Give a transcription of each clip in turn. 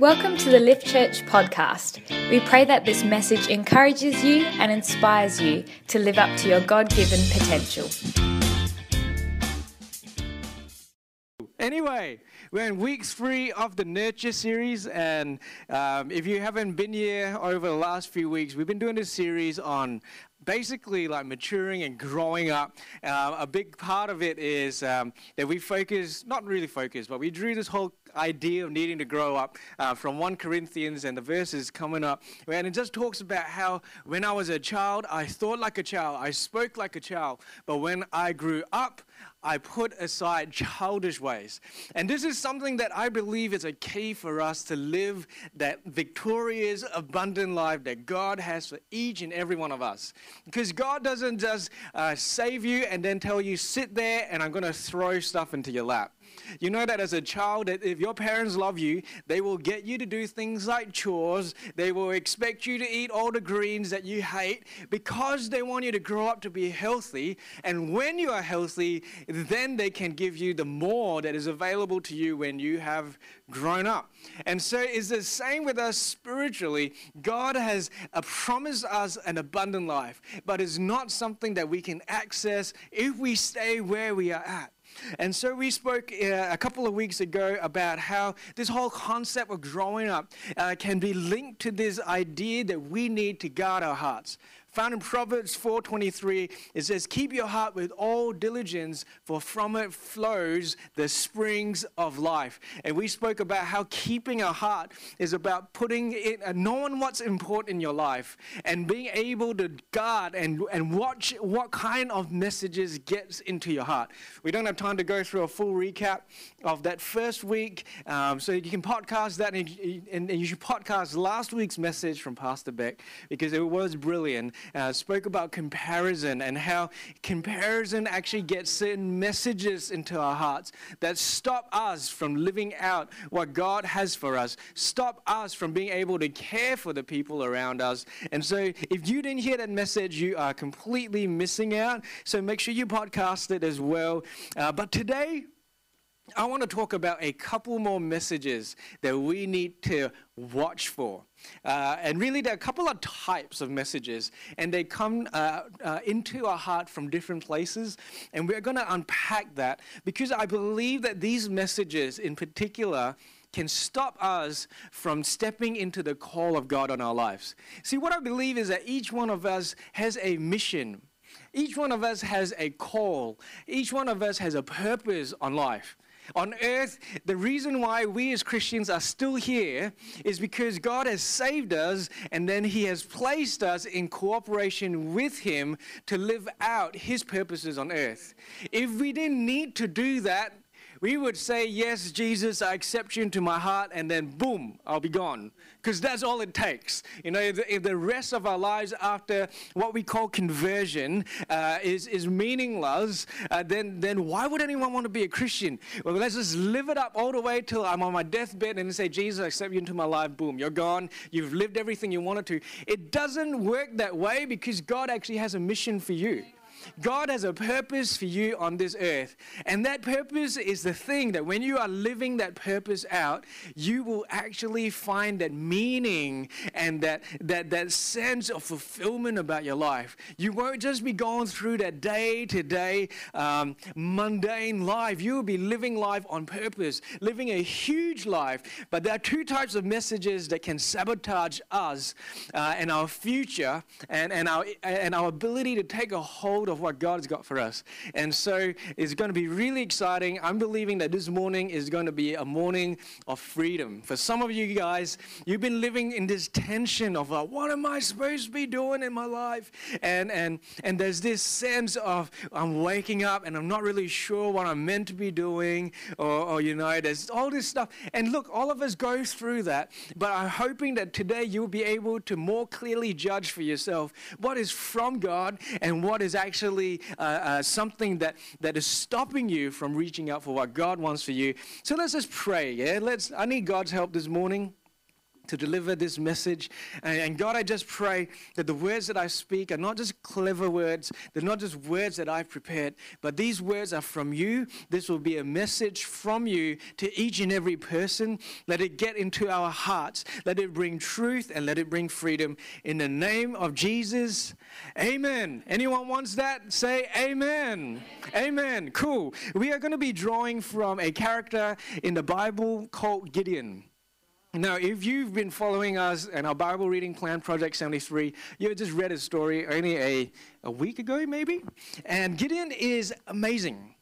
Welcome to the Lift Church podcast. We pray that this message encourages you and inspires you to live up to your God given potential. Anyway, we're in week three of the Nurture series, and um, if you haven't been here over the last few weeks, we've been doing this series on basically like maturing and growing up. Uh, a big part of it is um, that we focus, not really focus, but we drew this whole idea of needing to grow up uh, from 1 Corinthians and the verses coming up. And it just talks about how when I was a child, I thought like a child, I spoke like a child, but when I grew up, I put aside childish ways. And this is something that I believe is a key for us to live that victorious, abundant life that God has for each and every one of us. Because God doesn't just uh, save you and then tell you, sit there and I'm going to throw stuff into your lap. You know that as a child, that if your parents love you, they will get you to do things like chores. They will expect you to eat all the greens that you hate because they want you to grow up to be healthy. And when you are healthy, then they can give you the more that is available to you when you have grown up. And so it's the same with us spiritually. God has promised us an abundant life, but it's not something that we can access if we stay where we are at. And so we spoke uh, a couple of weeks ago about how this whole concept of growing up uh, can be linked to this idea that we need to guard our hearts found in Proverbs 4:23 it says keep your heart with all diligence for from it flows the springs of life. And we spoke about how keeping a heart is about putting it uh, knowing what's important in your life and being able to guard and, and watch what kind of messages gets into your heart. We don't have time to go through a full recap of that first week um, so you can podcast that and, and, and you should podcast last week's message from Pastor Beck because it was brilliant uh, spoke about comparison and how comparison actually gets certain messages into our hearts that stop us from living out what God has for us, stop us from being able to care for the people around us. And so, if you didn't hear that message, you are completely missing out. So, make sure you podcast it as well. Uh, but today, I want to talk about a couple more messages that we need to watch for. Uh, and really, there are a couple of types of messages, and they come uh, uh, into our heart from different places. And we're going to unpack that because I believe that these messages, in particular, can stop us from stepping into the call of God on our lives. See, what I believe is that each one of us has a mission. Each one of us has a call. Each one of us has a purpose on life. On earth, the reason why we as Christians are still here is because God has saved us and then He has placed us in cooperation with Him to live out His purposes on earth. If we didn't need to do that, we would say, Yes, Jesus, I accept you into my heart, and then boom, I'll be gone. Because that's all it takes. You know, if the, if the, rest of our lives after what we call conversion uh, is, is meaningless, uh, then, then why would anyone want to be a Christian? Well, let's just live it up all the way till I'm on my deathbed and say, Jesus, I accept you into my life. Boom, you're gone. You've lived everything you wanted to. It doesn't work that way because God actually has a mission for you. God has a purpose for you on this earth. And that purpose is the thing that when you are living that purpose out, you will actually find that meaning and that, that, that sense of fulfillment about your life. You won't just be going through that day to day mundane life. You will be living life on purpose, living a huge life. But there are two types of messages that can sabotage us uh, and our future and, and, our, and our ability to take a hold of of what God has got for us. And so it's going to be really exciting. I'm believing that this morning is going to be a morning of freedom. For some of you guys, you've been living in this tension of uh, what am I supposed to be doing in my life? And, and, and there's this sense of I'm waking up and I'm not really sure what I'm meant to be doing, or, or you know, there's all this stuff. And look, all of us go through that, but I'm hoping that today you'll be able to more clearly judge for yourself what is from God and what is actually actually uh, uh, something that, that is stopping you from reaching out for what God wants for you. So let's just pray. Yeah, let's. I need God's help this morning. To deliver this message. And, God, I just pray that the words that I speak are not just clever words, they're not just words that I've prepared, but these words are from you. This will be a message from you to each and every person. Let it get into our hearts, let it bring truth, and let it bring freedom. In the name of Jesus, amen. Anyone wants that? Say amen. Amen. amen. Cool. We are going to be drawing from a character in the Bible called Gideon. Now, if you've been following us and our Bible reading plan, Project 73, you just read his story only a, a week ago, maybe. And Gideon is amazing.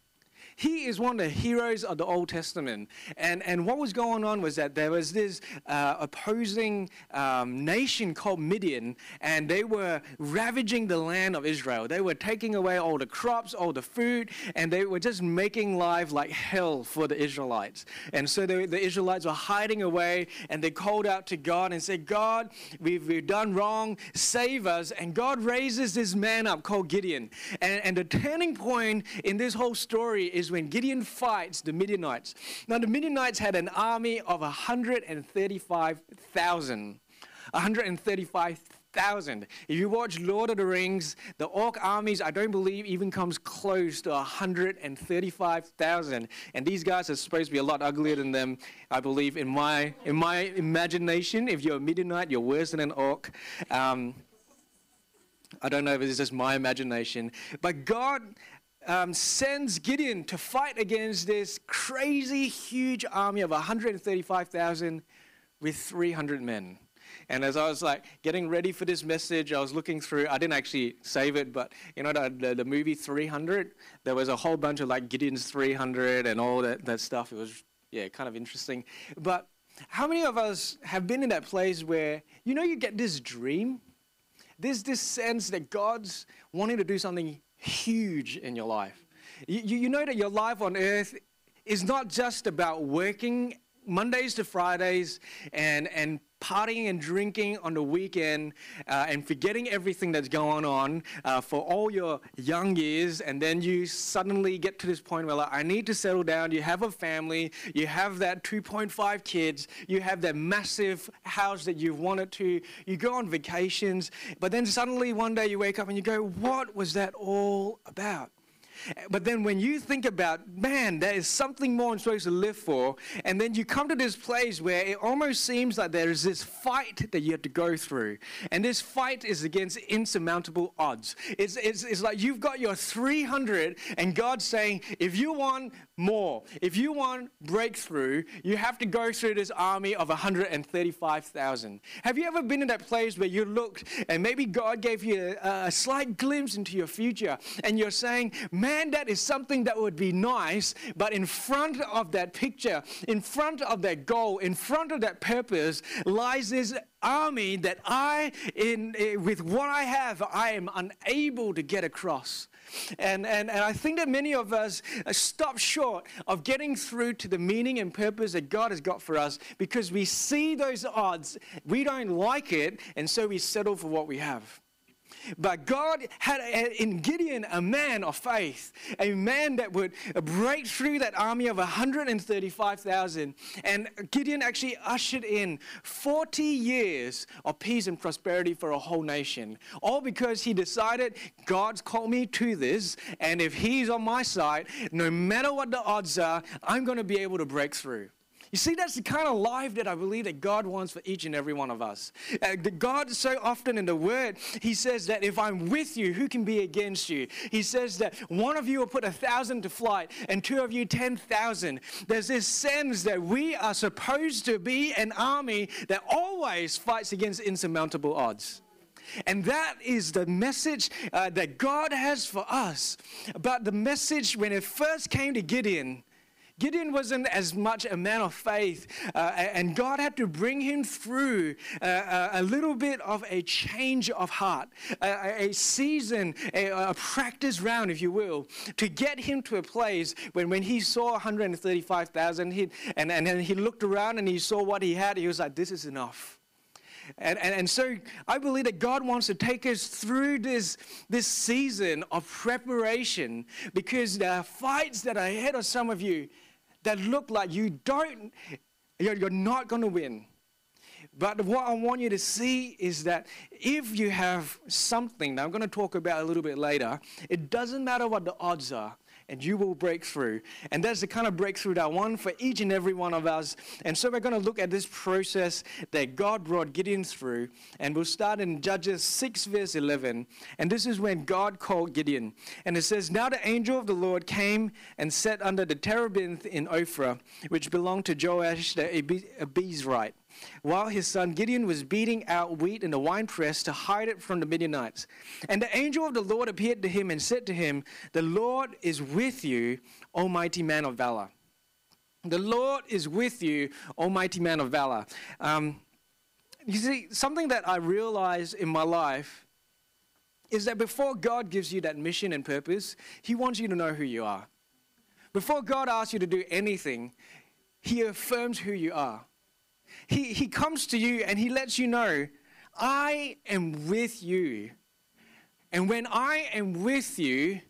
He is one of the heroes of the Old Testament. And, and what was going on was that there was this uh, opposing um, nation called Midian, and they were ravaging the land of Israel. They were taking away all the crops, all the food, and they were just making life like hell for the Israelites. And so the, the Israelites were hiding away, and they called out to God and said, God, we've, we've done wrong, save us. And God raises this man up called Gideon. And, and the turning point in this whole story is when Gideon fights the Midianites. Now, the Midianites had an army of 135,000. 135,000. If you watch Lord of the Rings, the orc armies, I don't believe, even comes close to 135,000. And these guys are supposed to be a lot uglier than them, I believe, in my, in my imagination. If you're a Midianite, you're worse than an orc. Um, I don't know if it's just my imagination. But God um, sends Gideon to fight against this crazy, huge army of 135,000 with 300 men. And as I was like getting ready for this message, I was looking through. I didn't actually save it, but you know the, the, the movie 300. There was a whole bunch of like Gideon's 300 and all that that stuff. It was yeah, kind of interesting. But how many of us have been in that place where you know you get this dream, this this sense that God's wanting to do something huge in your life. You, you know that your life on earth is not just about working Mondays to Fridays and, and partying and drinking on the weekend uh, and forgetting everything that's going on uh, for all your young years, and then you suddenly get to this point where like, I need to settle down. You have a family, you have that 2.5 kids, you have that massive house that you've wanted to, you go on vacations, but then suddenly one day you wake up and you go, What was that all about? But then when you think about, man, there is something more I'm supposed to live for, and then you come to this place where it almost seems like there is this fight that you have to go through. And this fight is against insurmountable odds. It's, it's, it's like you've got your 300, and God's saying, if you want more, if you want breakthrough, you have to go through this army of 135,000. Have you ever been in that place where you looked and maybe God gave you a, a slight glimpse into your future, and you're saying, man, man, that is something that would be nice, but in front of that picture, in front of that goal, in front of that purpose lies this army that I, in, eh, with what I have, I am unable to get across. And, and, and I think that many of us stop short of getting through to the meaning and purpose that God has got for us because we see those odds, we don't like it, and so we settle for what we have. But God had in Gideon a man of faith, a man that would break through that army of 135,000. And Gideon actually ushered in 40 years of peace and prosperity for a whole nation. All because he decided, God's called me to this, and if he's on my side, no matter what the odds are, I'm going to be able to break through. You see, that's the kind of life that I believe that God wants for each and every one of us. Uh, God, so often in the Word, He says that if I'm with you, who can be against you? He says that one of you will put a thousand to flight and two of you 10,000. There's this sense that we are supposed to be an army that always fights against insurmountable odds. And that is the message uh, that God has for us. But the message, when it first came to Gideon, Gideon wasn't as much a man of faith, uh, and God had to bring him through uh, a little bit of a change of heart, a, a season, a, a, practice round, if you will, to get him to a place when, when he saw 135,000 and, and, and he looked around and he saw what he had, he was like, This is enough. And, and, and, so I believe that God wants to take us through this, this season of preparation because there are fights that are ahead of some of you that look like you don't, you're, you're not going to win. But what I want you to see is that if you have something that I'm going to talk about a little bit later, it doesn't matter what the odds are and you will break through. And that's the kind of breakthrough that I want for each and every one of us. And so we're going to look at this process that God brought Gideon through. And we'll start in Judges 6, verse 11. And this is when God called Gideon. And it says, Now the angel of the Lord came and sat under the terebinth in Ophrah, which belonged to Joash the Abiezrite while his son Gideon was beating out wheat in the winepress to hide it from the Midianites. And the angel of the Lord appeared to him and said to him, The Lord is with you, Almighty man of valor. The Lord is with you, Almighty man of valor. Um, you see, something that I realize in my life is that before God gives you that mission and purpose, He wants you to know who you are. Before God asks you to do anything, He affirms who you are. He, he comes to you and he lets you know, I am with you. And when I am with you,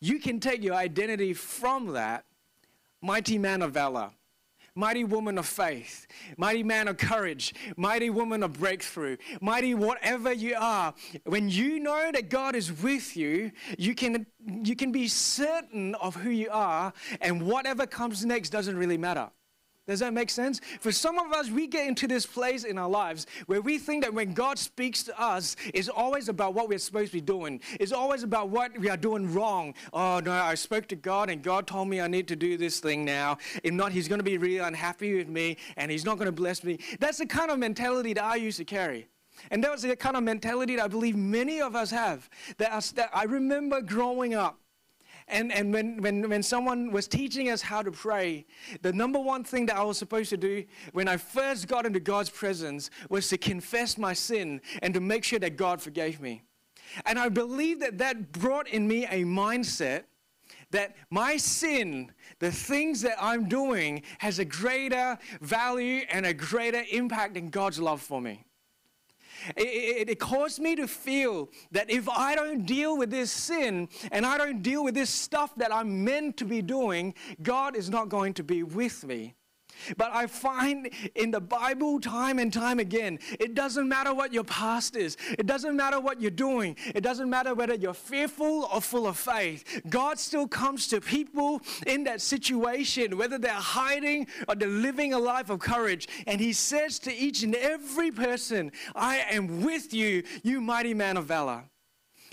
you can take your identity from that mighty man of valor, mighty woman of faith, mighty man of courage, mighty woman of breakthrough, mighty whatever you are. When you know that God is with you, you can, you can be certain of who you are, and whatever comes next doesn't really matter. Does that make sense? For some of us, we get into this place in our lives where we think that when God speaks to us, it's always about what we're supposed to be doing. It's always about what we are doing wrong. Oh, no, I spoke to God and God told me I need to do this thing now. If not, He's going to be really unhappy with me and He's not going to bless me. That's the kind of mentality that I used to carry. And that was the kind of mentality that I believe many of us have. That I, that I remember growing up and, and when, when, when someone was teaching us how to pray, the number one thing that I was supposed to do when I first got into God's presence was to confess my sin and to make sure that God forgave me. And I believe that that brought in me a mindset that my sin, the things that I'm doing, has a greater value and a greater impact in God's love for me. It, it, it, caused me to feel that if I don't deal with this sin and I don't deal with this stuff that I'm meant to be doing, God is not going to be with me. But I find in the Bible time and time again, it doesn't matter what your past is, it doesn't matter what you're doing, it doesn't matter whether you're fearful or full of faith. God still comes to people in that situation, whether they're hiding or they're living a life of courage. And He says to each and every person, I am with you, you mighty man of valor.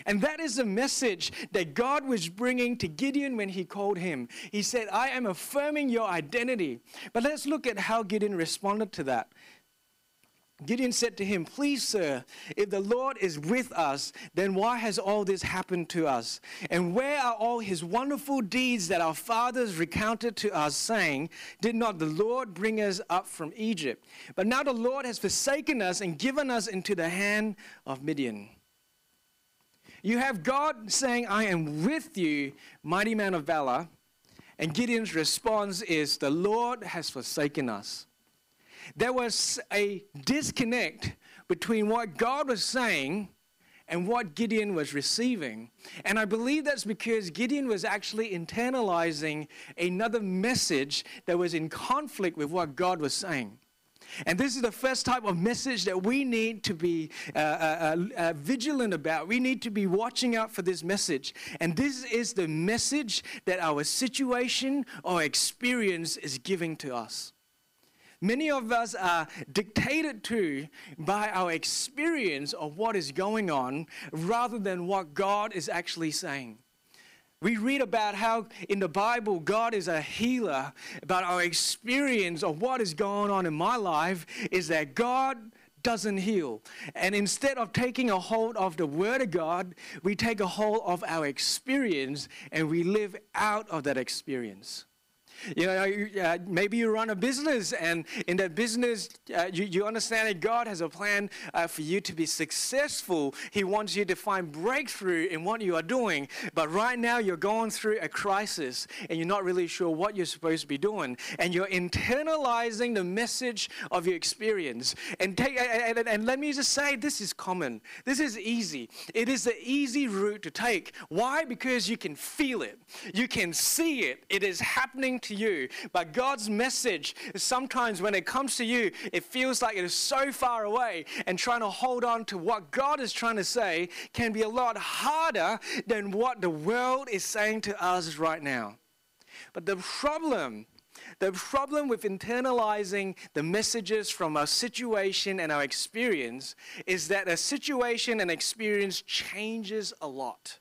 And that is the message that God was bringing to Gideon when he called him. He said, I am affirming your identity. But let's look at how Gideon responded to that. Gideon said to him, Please, sir, if the Lord is with us, then why has all this happened to us? And where are all his wonderful deeds that our fathers recounted to us, saying, Did not the Lord bring us up from Egypt? But now the Lord has forsaken us and given us into the hand of Midian. You have God saying, I am with you, mighty man of valor. And Gideon's response is, The Lord has forsaken us. There was a disconnect between what God was saying and what Gideon was receiving. And I believe that's because Gideon was actually internalizing another message that was in conflict with what God was saying. And this is the first type of message that we need to be uh, uh, uh, uh, vigilant about. We need to be watching out for this message. And this is the message that our situation or experience is giving to us. Many of us are dictated to by our experience of what is going on rather than what God is actually saying. We read about how in the Bible God is a healer, but our experience of what is going on in my life is that God doesn't heal. And instead of taking a hold of the Word of God, we take a hold of our experience and we live out of that experience. You know, uh, maybe you run a business, and in that business, uh, you, you, understand that God has a plan uh, for you to be successful. He wants you to find breakthrough in what you are doing. But right now, you're going through a crisis, and you're not really sure what you're supposed to be doing. And you're internalizing the message of your experience. And, take, and, and, and let me just say, this is common. This is easy. It is the easy route to take. Why? Because you can feel it, you can see it. It is happening to to you. But God's message, sometimes when it comes to you, it feels like it is so far away. And trying to hold on to what God is trying to say can be a lot harder than what the world is saying to us right now. But the problem the problem with internalizing the messages from our situation and our experience is that a situation and experience changes a lot.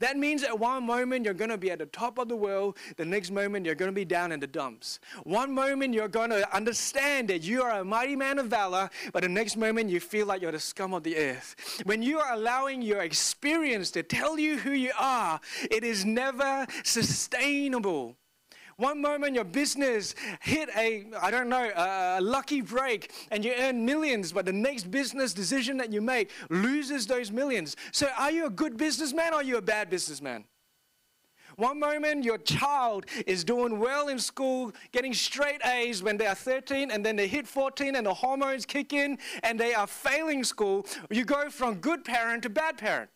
That means at one moment you're going to be at the top of the world, the next moment you're going to be down in the dumps. One moment you're going to understand that you are a mighty man of valor, but the next moment you feel like you're the scum of the earth. When you are allowing your experience to tell you who you are, it is never sustainable. One moment your business hit a, I don't know, a lucky break and you earn millions, but the next business decision that you make loses those millions. So are you a good businessman or are you a bad businessman? One moment your child is doing well in school, getting straight A's when they are 13, and then they hit 14 and the hormones kick in and they are failing school. You go from good parent to bad parent.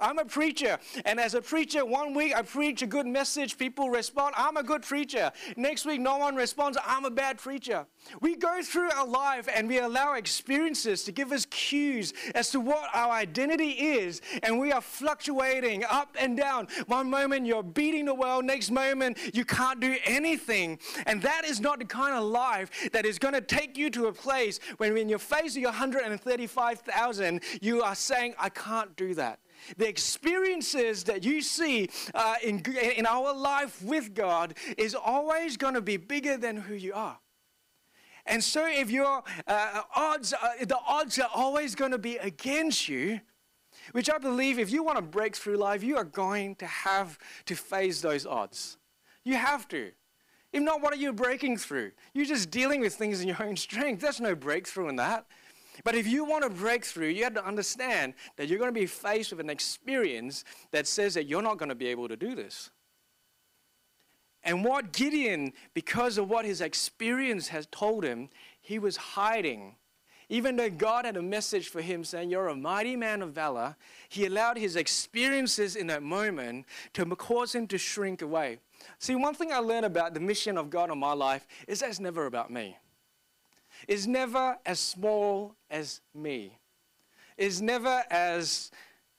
I'm a preacher, and as a preacher, one week I preach a good message, people respond, I'm a good preacher. Next week, no one responds, I'm a bad preacher. We go through our life and we allow experiences to give us cues as to what our identity is, and we are fluctuating up and down. One moment you're beating the world, next moment you can't do anything. And that is not the kind of life that is going to take you to a place when, in your face of your 135,000, you are saying, I can't do that. The experiences that you see uh, in, in our life with God is always going to be bigger than who you are. And so, if your uh, odds, uh, the odds are always going to be against you, which I believe if you want to break through life, you are going to have to face those odds. You have to. If not, what are you breaking through? You're just dealing with things in your own strength. There's no breakthrough in that. But if you want a breakthrough, you have to understand that you're going to be faced with an experience that says that you're not going to be able to do this. And what Gideon, because of what his experience has told him, he was hiding. Even though God had a message for him saying, You're a mighty man of valor, he allowed his experiences in that moment to cause him to shrink away. See, one thing I learned about the mission of God in my life is that it's never about me is never as small as me, is never as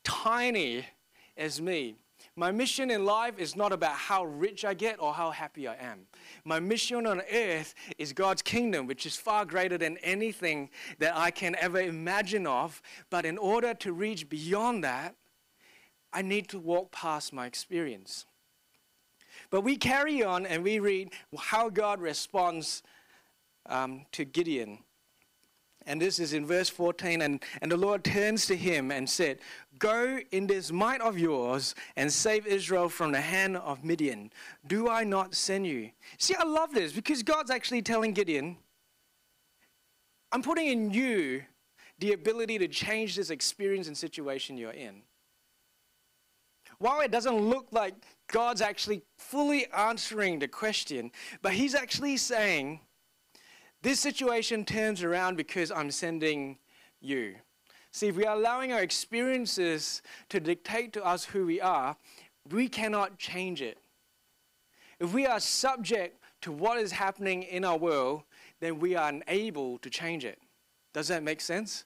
tiny as me. My mission in life is not about how rich I get or how happy I am. My mission on earth is God's kingdom, which is far greater than anything that I can ever imagine of. But in order to reach beyond that, I need to walk past my experience. But we carry on and we read how God responds um, to Gideon. And this is in verse 14. And, and the Lord turns to him and said, Go in this might of yours and save Israel from the hand of Midian. Do I not send you? See, I love this because God's actually telling Gideon, I'm putting in you the ability to change this experience and situation you're in. While it doesn't look like God's actually fully answering the question, but He's actually saying, this situation turns around because I'm sending you. See, if we are allowing our experiences to dictate to us who we are, we cannot change it. If we are subject to what is happening in our world, then we are unable to change it. Does that make sense?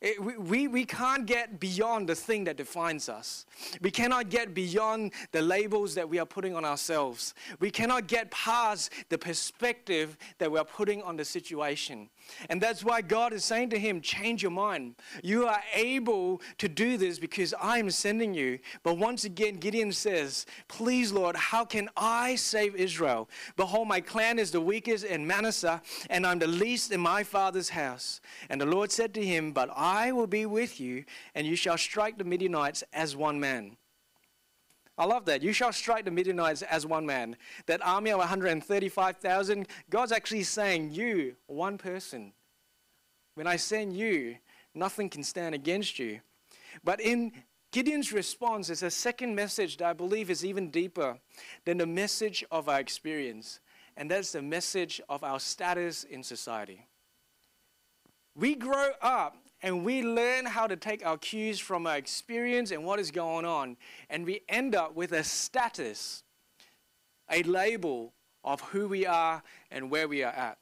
Eh, it, we, we can't get beyond the thing that defines us. We cannot get beyond the labels that we are putting on ourselves. We cannot get past the perspective that we are putting on the situation. And that's why God is saying to him, Change your mind. You are able to do this because I am sending you. But once again, Gideon says, Please, Lord, how can I save Israel? Behold, my clan is the weakest in Manasseh, and I'm the least in my father's house. And the Lord said to him, But I will be with you, and you shall strike the Midianites as one man. I love that. You shall strike the Midianites as one man. That army of 135,000, God's actually saying, You, one person. When I send you, nothing can stand against you. But in Gideon's response, there's a second message that I believe is even deeper than the message of our experience, and that's the message of our status in society. We grow up and we learn how to take our cues from our experience and what is going on, and we end up with a status a label of who we are and where we are at.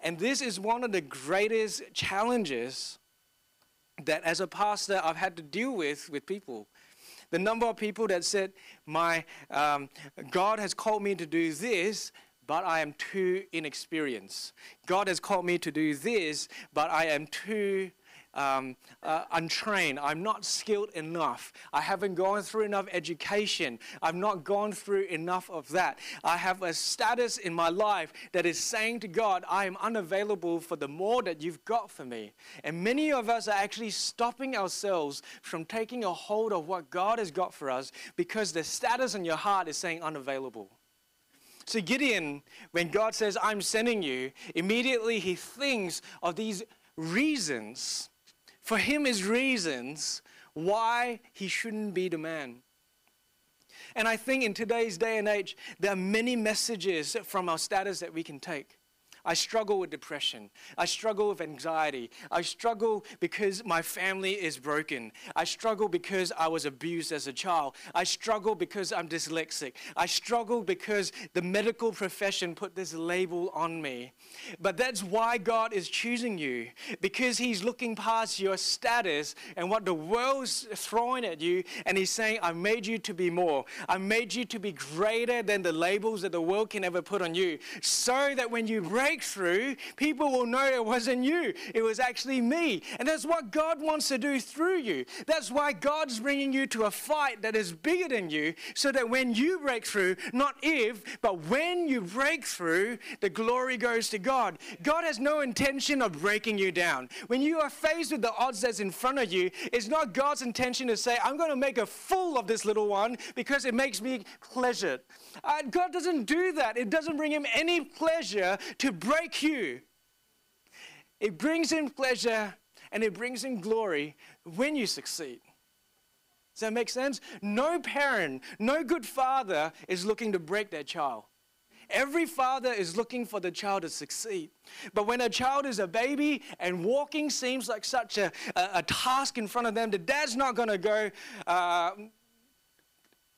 And this is one of the greatest challenges that as a pastor I've had to deal with with people. The number of people that said, "My um, God has called me to do this, but I am too inexperienced. God has called me to do this, but I am too um, uh, untrained. I'm not skilled enough. I haven't gone through enough education. I've not gone through enough of that. I have a status in my life that is saying to God, I am unavailable for the more that you've got for me. And many of us are actually stopping ourselves from taking a hold of what God has got for us because the status in your heart is saying unavailable. So, Gideon, when God says, I'm sending you, immediately he thinks of these reasons for him is reasons why he shouldn't be the man. And I think in today's day and age, there are many messages from our status that we can take. I struggle with depression. I struggle with anxiety. I struggle because my family is broken. I struggle because I was abused as a child. I struggle because I'm dyslexic. I struggle because the medical profession put this label on me. But that's why God is choosing you because He's looking past your status and what the world's throwing at you, and He's saying, I made you to be more. I made you to be greater than the labels that the world can ever put on you, so that when you break breakthrough, people will know it wasn't you. It was actually me. And that's what God wants to do through you. That's why God's bringing you to a fight that is bigger than you, so that when you break through, not if, but when you break through, the glory goes to God. God has no intention of breaking you down. When you are faced with the odds that's in front of you, it's not God's intention to say, I'm going to make a fool of this little one because it makes me pleasure. Uh, God doesn't do that. It doesn't bring him any pleasure to break you. It brings him pleasure and it brings him glory when you succeed. Does that make sense? No parent, no good father is looking to break their child. Every father is looking for the child to succeed. But when a child is a baby and walking seems like such a, a, a task in front of them, the dad's not going to go, uh,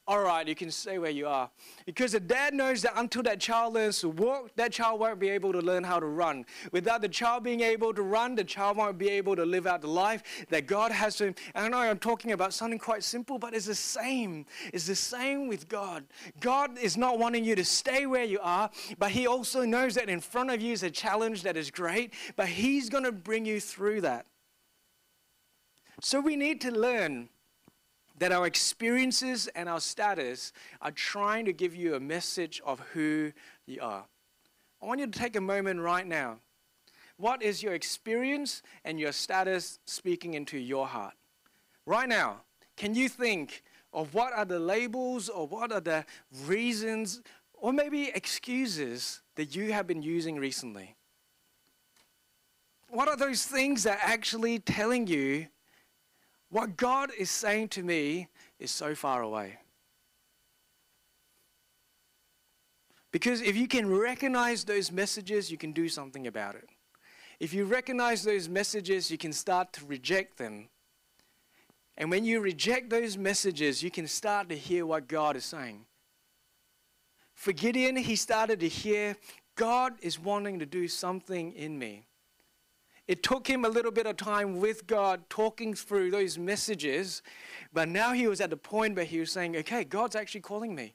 all right, you can stay where you are. Because the dad knows that until that child learns to walk, that child won't be able to learn how to run. Without the child being able to run, the child won't be able to live out the life that God has to him. And I know I'm talking about something quite simple, but it's the same. It's the same with God. God is not wanting you to stay where you are, but He also knows that in front of you is a challenge that is great, but He's going to bring you through that. So we need to learn that our experiences and our status are trying to give you a message of who you are. I want you to take a moment right now. What is your experience and your status speaking into your heart? Right now, can you think of what are the labels or what are the reasons or maybe excuses that you have been using recently? What are those things that are actually telling you what God is saying to me is so far away. Because if you can recognize those messages, you can do something about it. If you recognize those messages, you can start to reject them. And when you reject those messages, you can start to hear what God is saying. For Gideon, he started to hear God is wanting to do something in me. It took him a little bit of time with God talking through those messages, but now he was at the point where he was saying, okay, God's actually calling me.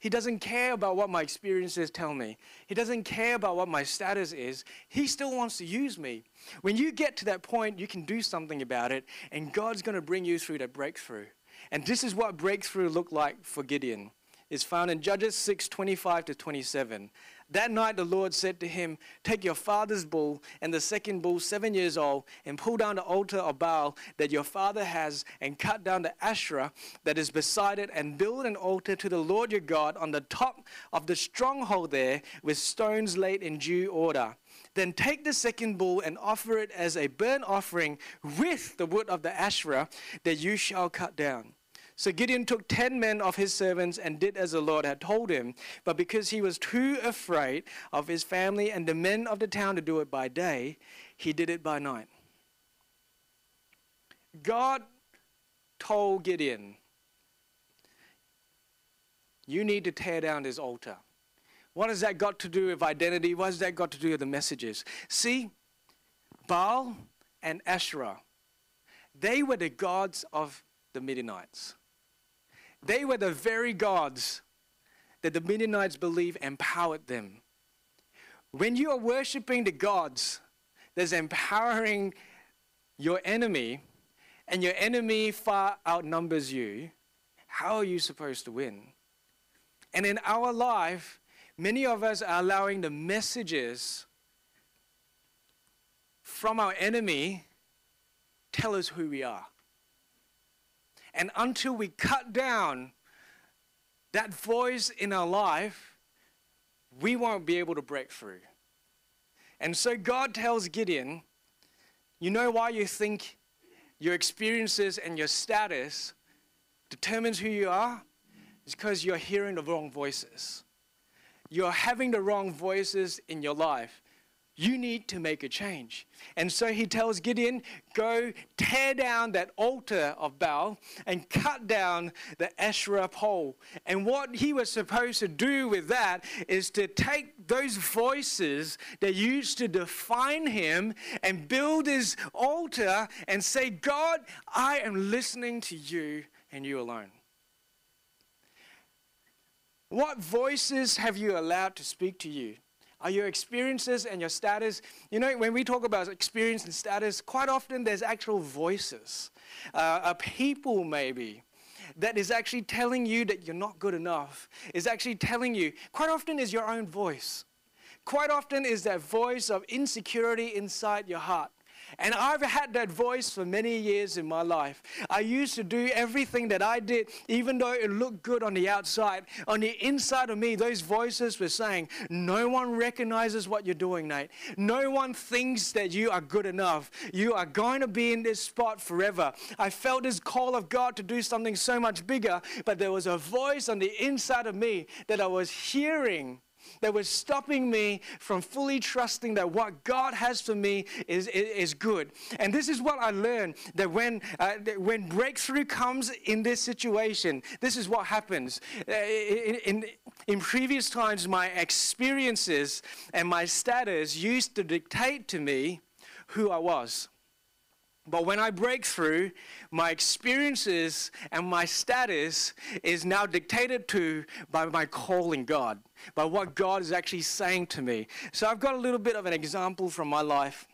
He doesn't care about what my experiences tell me. He doesn't care about what my status is. He still wants to use me. When you get to that point, you can do something about it, and God's going to bring you through that breakthrough. And this is what breakthrough looked like for Gideon. It's found in Judges 6 25 to 27. That night the Lord said to him, Take your father's bull and the second bull, seven years old, and pull down the altar of Baal that your father has, and cut down the Asherah that is beside it, and build an altar to the Lord your God on the top of the stronghold there with stones laid in due order. Then take the second bull and offer it as a burnt offering with the wood of the Asherah that you shall cut down. So Gideon took ten men of his servants and did as the Lord had told him. But because he was too afraid of his family and the men of the town to do it by day, he did it by night. God told Gideon, You need to tear down this altar. What has that got to do with identity? What has that got to do with the messages? See, Baal and Asherah, they were the gods of the Midianites. They were the very gods that the Midianites believe empowered them. When you are worshiping the gods that's empowering your enemy, and your enemy far outnumbers you, how are you supposed to win? And in our life, many of us are allowing the messages from our enemy tell us who we are. And until we cut down that voice in our life, we won't be able to break through. And so God tells Gideon, You know why you think your experiences and your status determines who you are? It's because you're hearing the wrong voices. You're having the wrong voices in your life you need to make a change. And so he tells Gideon, go tear down that altar of Baal and cut down the Asherah pole. And what he was supposed to do with that is to take those voices that used to define him and build his altar and say, God, I am listening to you and you alone. What voices have you allowed to speak to you? Are your experiences and your status? You know, when we talk about experience and status, quite often there's actual voices, uh, a people maybe that is actually telling you that you're not good enough, is actually telling you, quite often is your own voice. Quite often is that voice of insecurity inside your heart. And I've had that voice for many years in my life. I used to do everything that I did, even though it looked good on the outside. On the inside of me, those voices were saying, No one recognizes what you're doing, Nate. No one thinks that you are good enough. You are going to be in this spot forever. I felt this call of God to do something so much bigger, but there was a voice on the inside of me that I was hearing that was stopping me from fully trusting that what God has for me is, is, good. And this is what I learned that when, uh, that when breakthrough comes in this situation, this is what happens. Uh, in, in, in previous times, my experiences and my status used to dictate to me who I was. But when I break through, my experiences and my status is now dictated to by my calling God, by what God is actually saying to me. So I've got a little bit of an example from my life.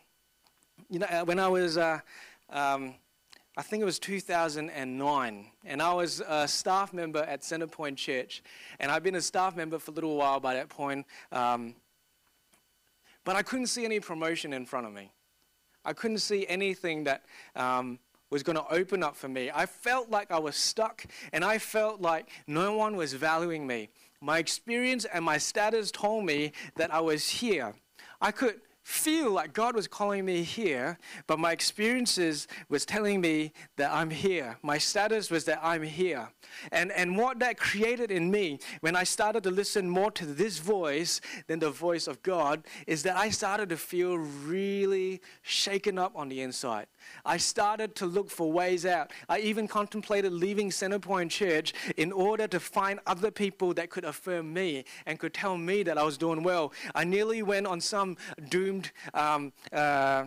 You know, uh, when I was, uh, um, I think it was 2009, and I was a staff member at Centerpoint Church, and I've been a staff member for a little while by that point, um, but I couldn't see any promotion in front of me. I couldn't see anything that um, was going to open up for me. I felt like I was stuck and I felt like no one was valuing me. My experience and my status told me that I was here. I could feel like God was calling me here, but my experiences was telling me that I'm here. My status was that I'm here. And, and what that created in me when I started to listen more to this voice than the voice of God is that I started to feel really shaken up on the inside. I started to look for ways out. I even contemplated leaving Centerpoint Church in order to find other people that could affirm me and could tell me that I was doing well. I nearly went on some Um, uh,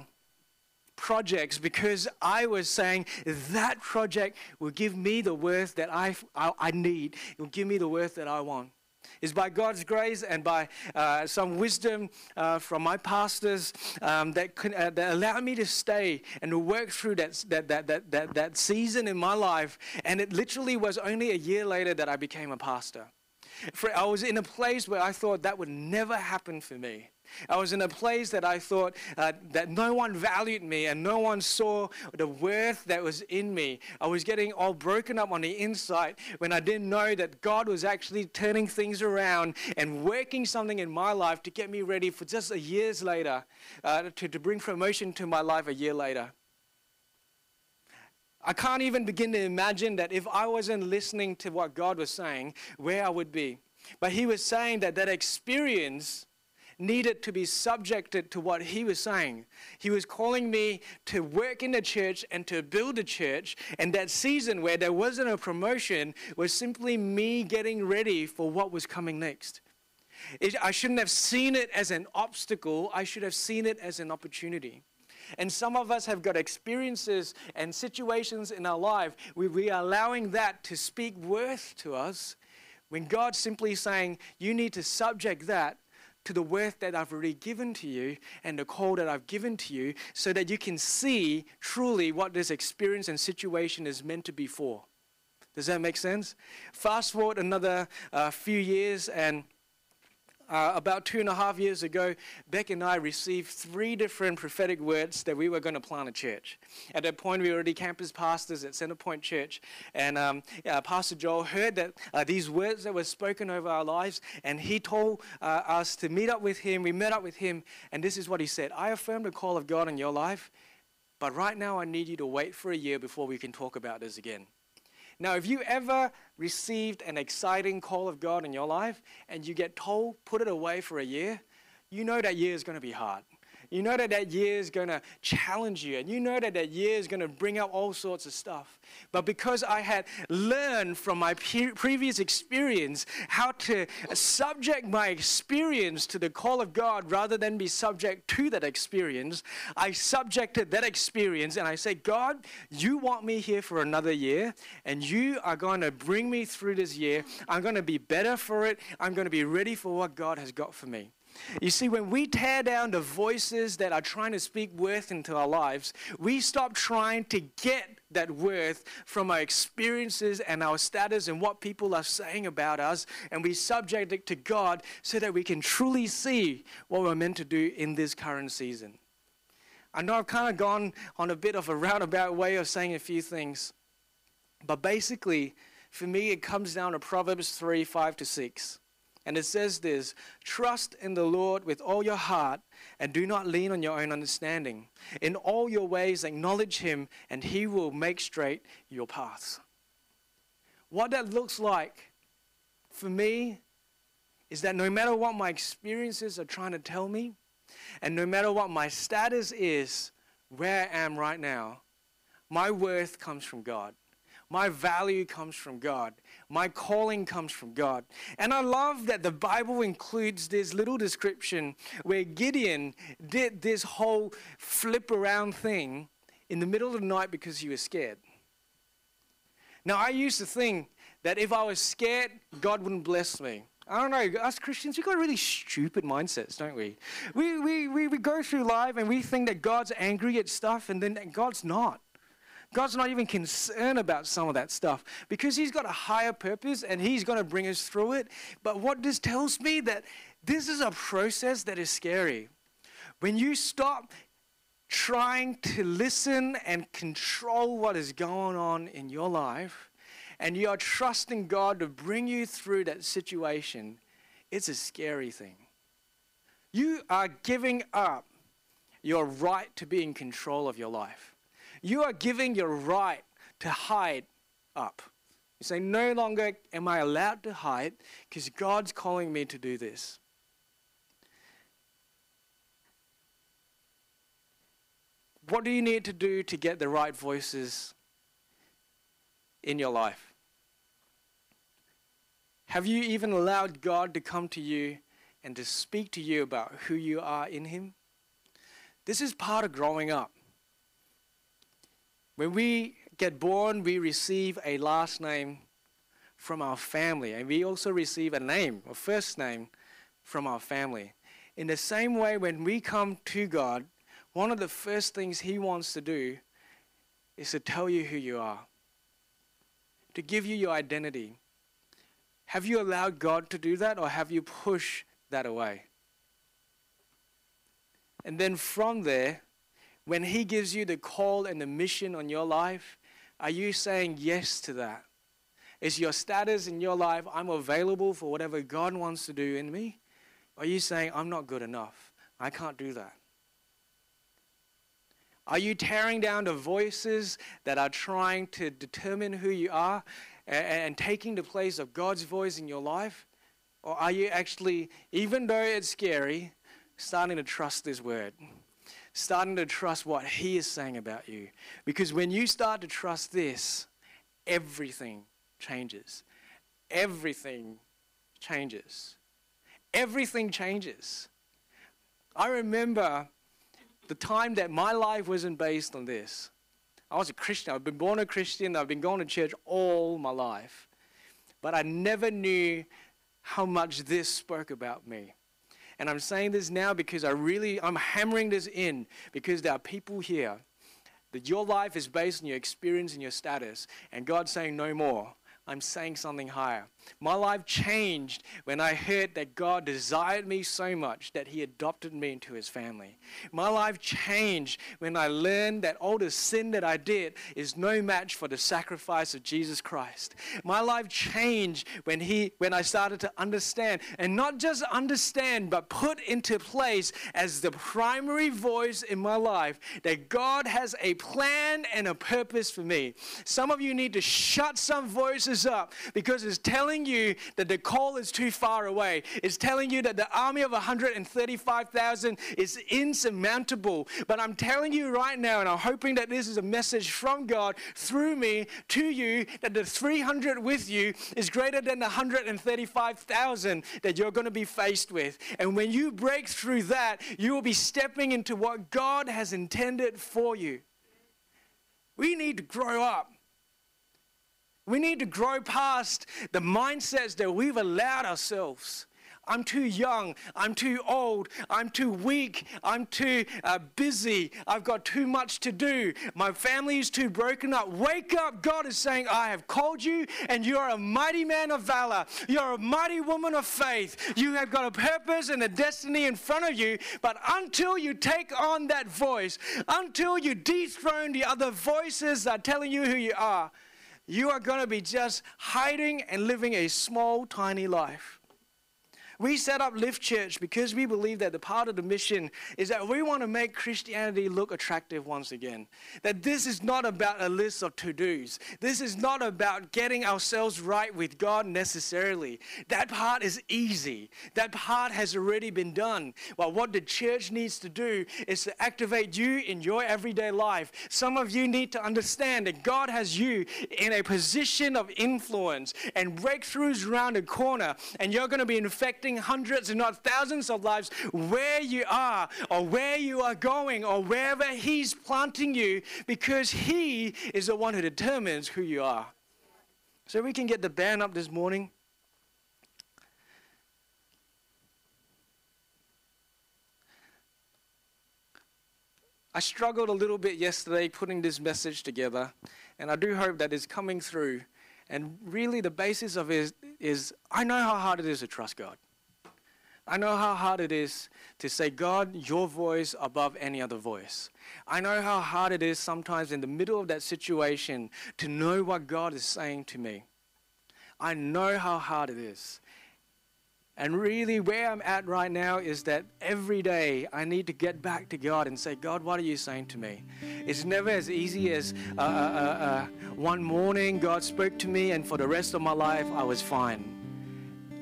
projects because I was saying that project will give me the worth that I, I, I need. It will give me the worth that I want is by God's grace and by uh, some wisdom uh, from my pastors um, that, uh, that allow me to stay and work through that, that, that, that, that, that season in my life. And it literally was only a year later that I became a pastor. For I was in a place where I thought that would never happen for me. I was in a place that I thought uh, that no one valued me and no one saw the worth that was in me. I was getting all broken up on the inside when I didn't know that God was actually turning things around and working something in my life to get me ready for just a years later, uh, to, to bring promotion to my life a year later. I can't even begin to imagine that if I wasn't listening to what God was saying, where I would be. But He was saying that that experience needed to be subjected to what he was saying. He was calling me to work in the church and to build a church. And that season where there wasn't a promotion was simply me getting ready for what was coming next. It, I shouldn't have seen it as an obstacle, I should have seen it as an opportunity. And some of us have got experiences and situations in our life where we are allowing that to speak worth to us when God's simply saying, You need to subject that to the worth that I've already given to you and the call that I've given to you so that you can see truly what this experience and situation is meant to be for. Does that make sense? Fast forward another uh, few years and uh, about two and a half years ago, Beck and I received three different prophetic words that we were going to plant a church. At that point, we were already campus pastors at Centerpoint Church, and um, uh, Pastor Joel heard that uh, these words that were spoken over our lives, and he told uh, us to meet up with him. We met up with him, and this is what he said: "I affirm the call of God in your life, but right now I need you to wait for a year before we can talk about this again." Now, if you ever received an exciting call of God in your life and you get told, put it away for a year, you know that year is going to be hard. You know that that year is going to challenge you, and you know that that year is going to bring up all sorts of stuff. But because I had learned from my previous experience how to subject my experience to the call of God rather than be subject to that experience, I subjected that experience and I said, God, you want me here for another year, and you are going to bring me through this year. I'm going to be better for it. I'm going to be ready for what God has got for me. You see, when we tear down the voices that are trying to speak worth into our lives, we stop trying to get that worth from our experiences and our status and what people are saying about us, and we subject it to God so that we can truly see what we're meant to do in this current season. I know I've kind of gone on a bit of a roundabout way of saying a few things, but basically, for me, it comes down to Proverbs 3 5 to 6. And it says this Trust in the Lord with all your heart and do not lean on your own understanding. In all your ways, acknowledge Him, and He will make straight your paths. What that looks like for me is that no matter what my experiences are trying to tell me, and no matter what my status is, where I am right now, my worth comes from God. My value comes from God. My calling comes from God. And I love that the Bible includes this little description where Gideon did this whole flip around thing in the middle of the night because he was scared. Now, I used to think that if I was scared, God wouldn't bless me. I don't know, us Christians, we've got really stupid mindsets, don't we? We, we, we, we go through life and we think that God's angry at stuff and then God's not. God's not even concerned about some of that stuff because He's got a higher purpose and He's going to bring us through it. But what this tells me that this is a process that is scary. When you stop trying to listen and control what is going on in your life, and you are trusting God to bring you through that situation, it's a scary thing. You are giving up your right to be in control of your life. You are giving your right to hide up. You say, No longer am I allowed to hide because God's calling me to do this. What do you need to do to get the right voices in your life? Have you even allowed God to come to you and to speak to you about who you are in Him? This is part of growing up. When we get born, we receive a last name from our family, and we also receive a name, a first name, from our family. In the same way, when we come to God, one of the first things He wants to do is to tell you who you are, to give you your identity. Have you allowed God to do that, or have you pushed that away? And then from there, when He gives you the call and the mission on your life, are you saying yes to that? Is your status in your life, I'm available for whatever God wants to do in me? Are you saying, I'm not good enough? I can't do that? Are you tearing down the voices that are trying to determine who you are and, and taking the place of God's voice in your life? Or are you actually, even though it's scary, starting to trust this word? Starting to trust what He is saying about you. Because when you start to trust this, everything changes. Everything changes. everything changes. I remember the time that my life wasn't based on this. I was a Christian. I've been born a Christian. I've been going to church all my life. But I never knew how much this spoke about me. And I'm saying this now because I really, I'm hammering this in because there are people here that your life is based on your experience and your status. And God's saying, no more. I'm saying something higher. My life changed when I heard that God desired me so much that He adopted me into His family. My life changed when I learned that all the sin that I did is no match for the sacrifice of Jesus Christ. My life changed when He, when I started to understand, and not just understand, but put into place as the primary voice in my life that God has a plan and a purpose for me. Some of you need to shut some voices up because it's telling telling you that the call is too far away. It's telling you that the army of 135,000 is insurmountable. But I'm telling you right now, and I'm hoping that this is a message from God through me to you, that the 300 with you is greater than the 135,000 that you're going to be faced with. And when you break through that, you will be stepping into what God has intended for you. We need to grow up. We need to grow past the mindsets that we've allowed ourselves. I'm too young. I'm too old. I'm too weak. I'm too uh, busy. I've got too much to do. My family is too broken up. Wake up. God is saying, I have called you, and you are a mighty man of valor. You're a mighty woman of faith. You have got a purpose and a destiny in front of you. But until you take on that voice, until you dethrone the other voices that are telling you who you are, you are going to be just hiding and living a small, tiny life. We set up Lift Church because we believe that the part of the mission is that we want to make Christianity look attractive once again. That this is not about a list of to dos, this is not about getting ourselves right with God necessarily. That part is easy, that part has already been done. Well, what the church needs to do is to activate you in your everyday life. Some of you need to understand that God has you in a position of influence and breakthroughs around the corner, and you're going to be infected affecting hundreds, if not thousands of lives where you are or where you are going or wherever He's planting you because He is the one who determines who you are. So we can get the band up this morning. I struggled a little bit yesterday putting this message together, and I do hope that it's coming through. And really, the basis of it is, is I know how hard it is to trust God. I know how hard it is to say, God, your voice above any other voice. I know how hard it is sometimes in the middle of that situation to know what God is saying to me. I know how hard it is. And really, where I'm at right now is that every day I need to get back to God and say, God, what are you saying to me? It's never as easy as uh, uh, uh, uh one morning God spoke to me, and for the rest of my life, I was fine.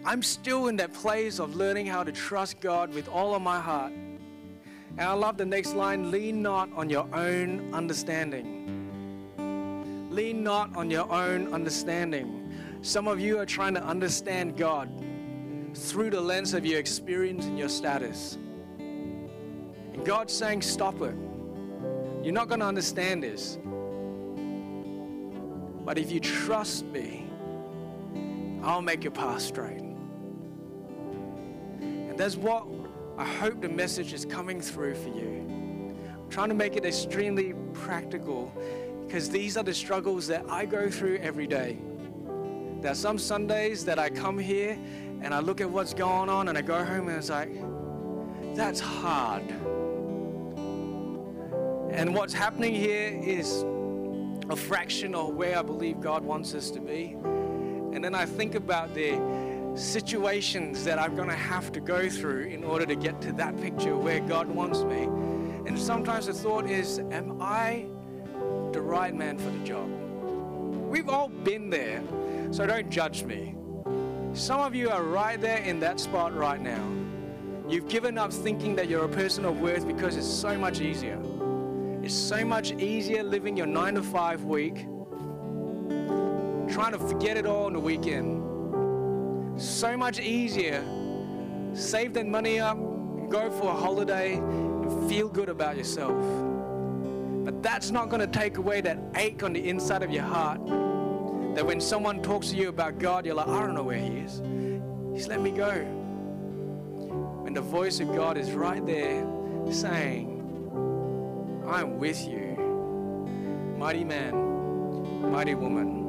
I'm still in that place of learning how to trust God with all of my heart. And I love the next line lean not on your own understanding. Lean not on your own understanding. Some of you are trying to understand God through the lens of your experience and your status. And God's saying, Stop it. You're not going to understand this. But if you trust me, I'll make your path straight. And that's what I hope the message is coming through for you. I'm trying to make it extremely practical because these are the struggles that I go through every day. There are some Sundays that I come here and I look at what's going on and I go home and it's like, that's hard. And what's happening here is a fraction of where I believe God wants us to be. And then I think about the situations that I'm going to have to go through in order to get to that picture where God wants me. And sometimes the thought is, am I the right man for the job? We've all been there, so don't judge me. Some of you are right there in that spot right now. You've given up thinking that you're a person of worth because it's so much easier. It's so much easier living your nine to five week, trying to forget it all on the weekend so much easier save that money up, go for a holiday, and feel good about yourself. But that's not going to take away that ache on the inside of your heart. That when someone talks to you about God, you're like, I don't know where He is. He's let me go. When the voice of God is right there saying, I'm with you, mighty man, mighty woman.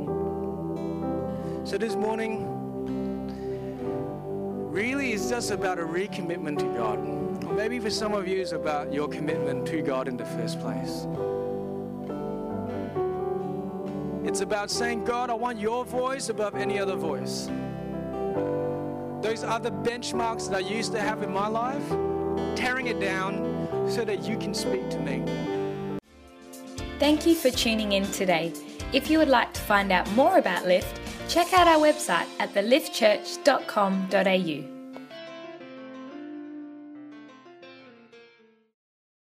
So this morning, really is just about a recommitment to God. Maybe for some of you, it's about your commitment to God in the first place. It's about saying, God, I want your voice above any other voice. Those other benchmarks that I used to have in my life, tearing it down so that you can speak to me. Thank you for tuning in today. If you would like to find out more about Lift, check out our website at theliftchurch.com.au.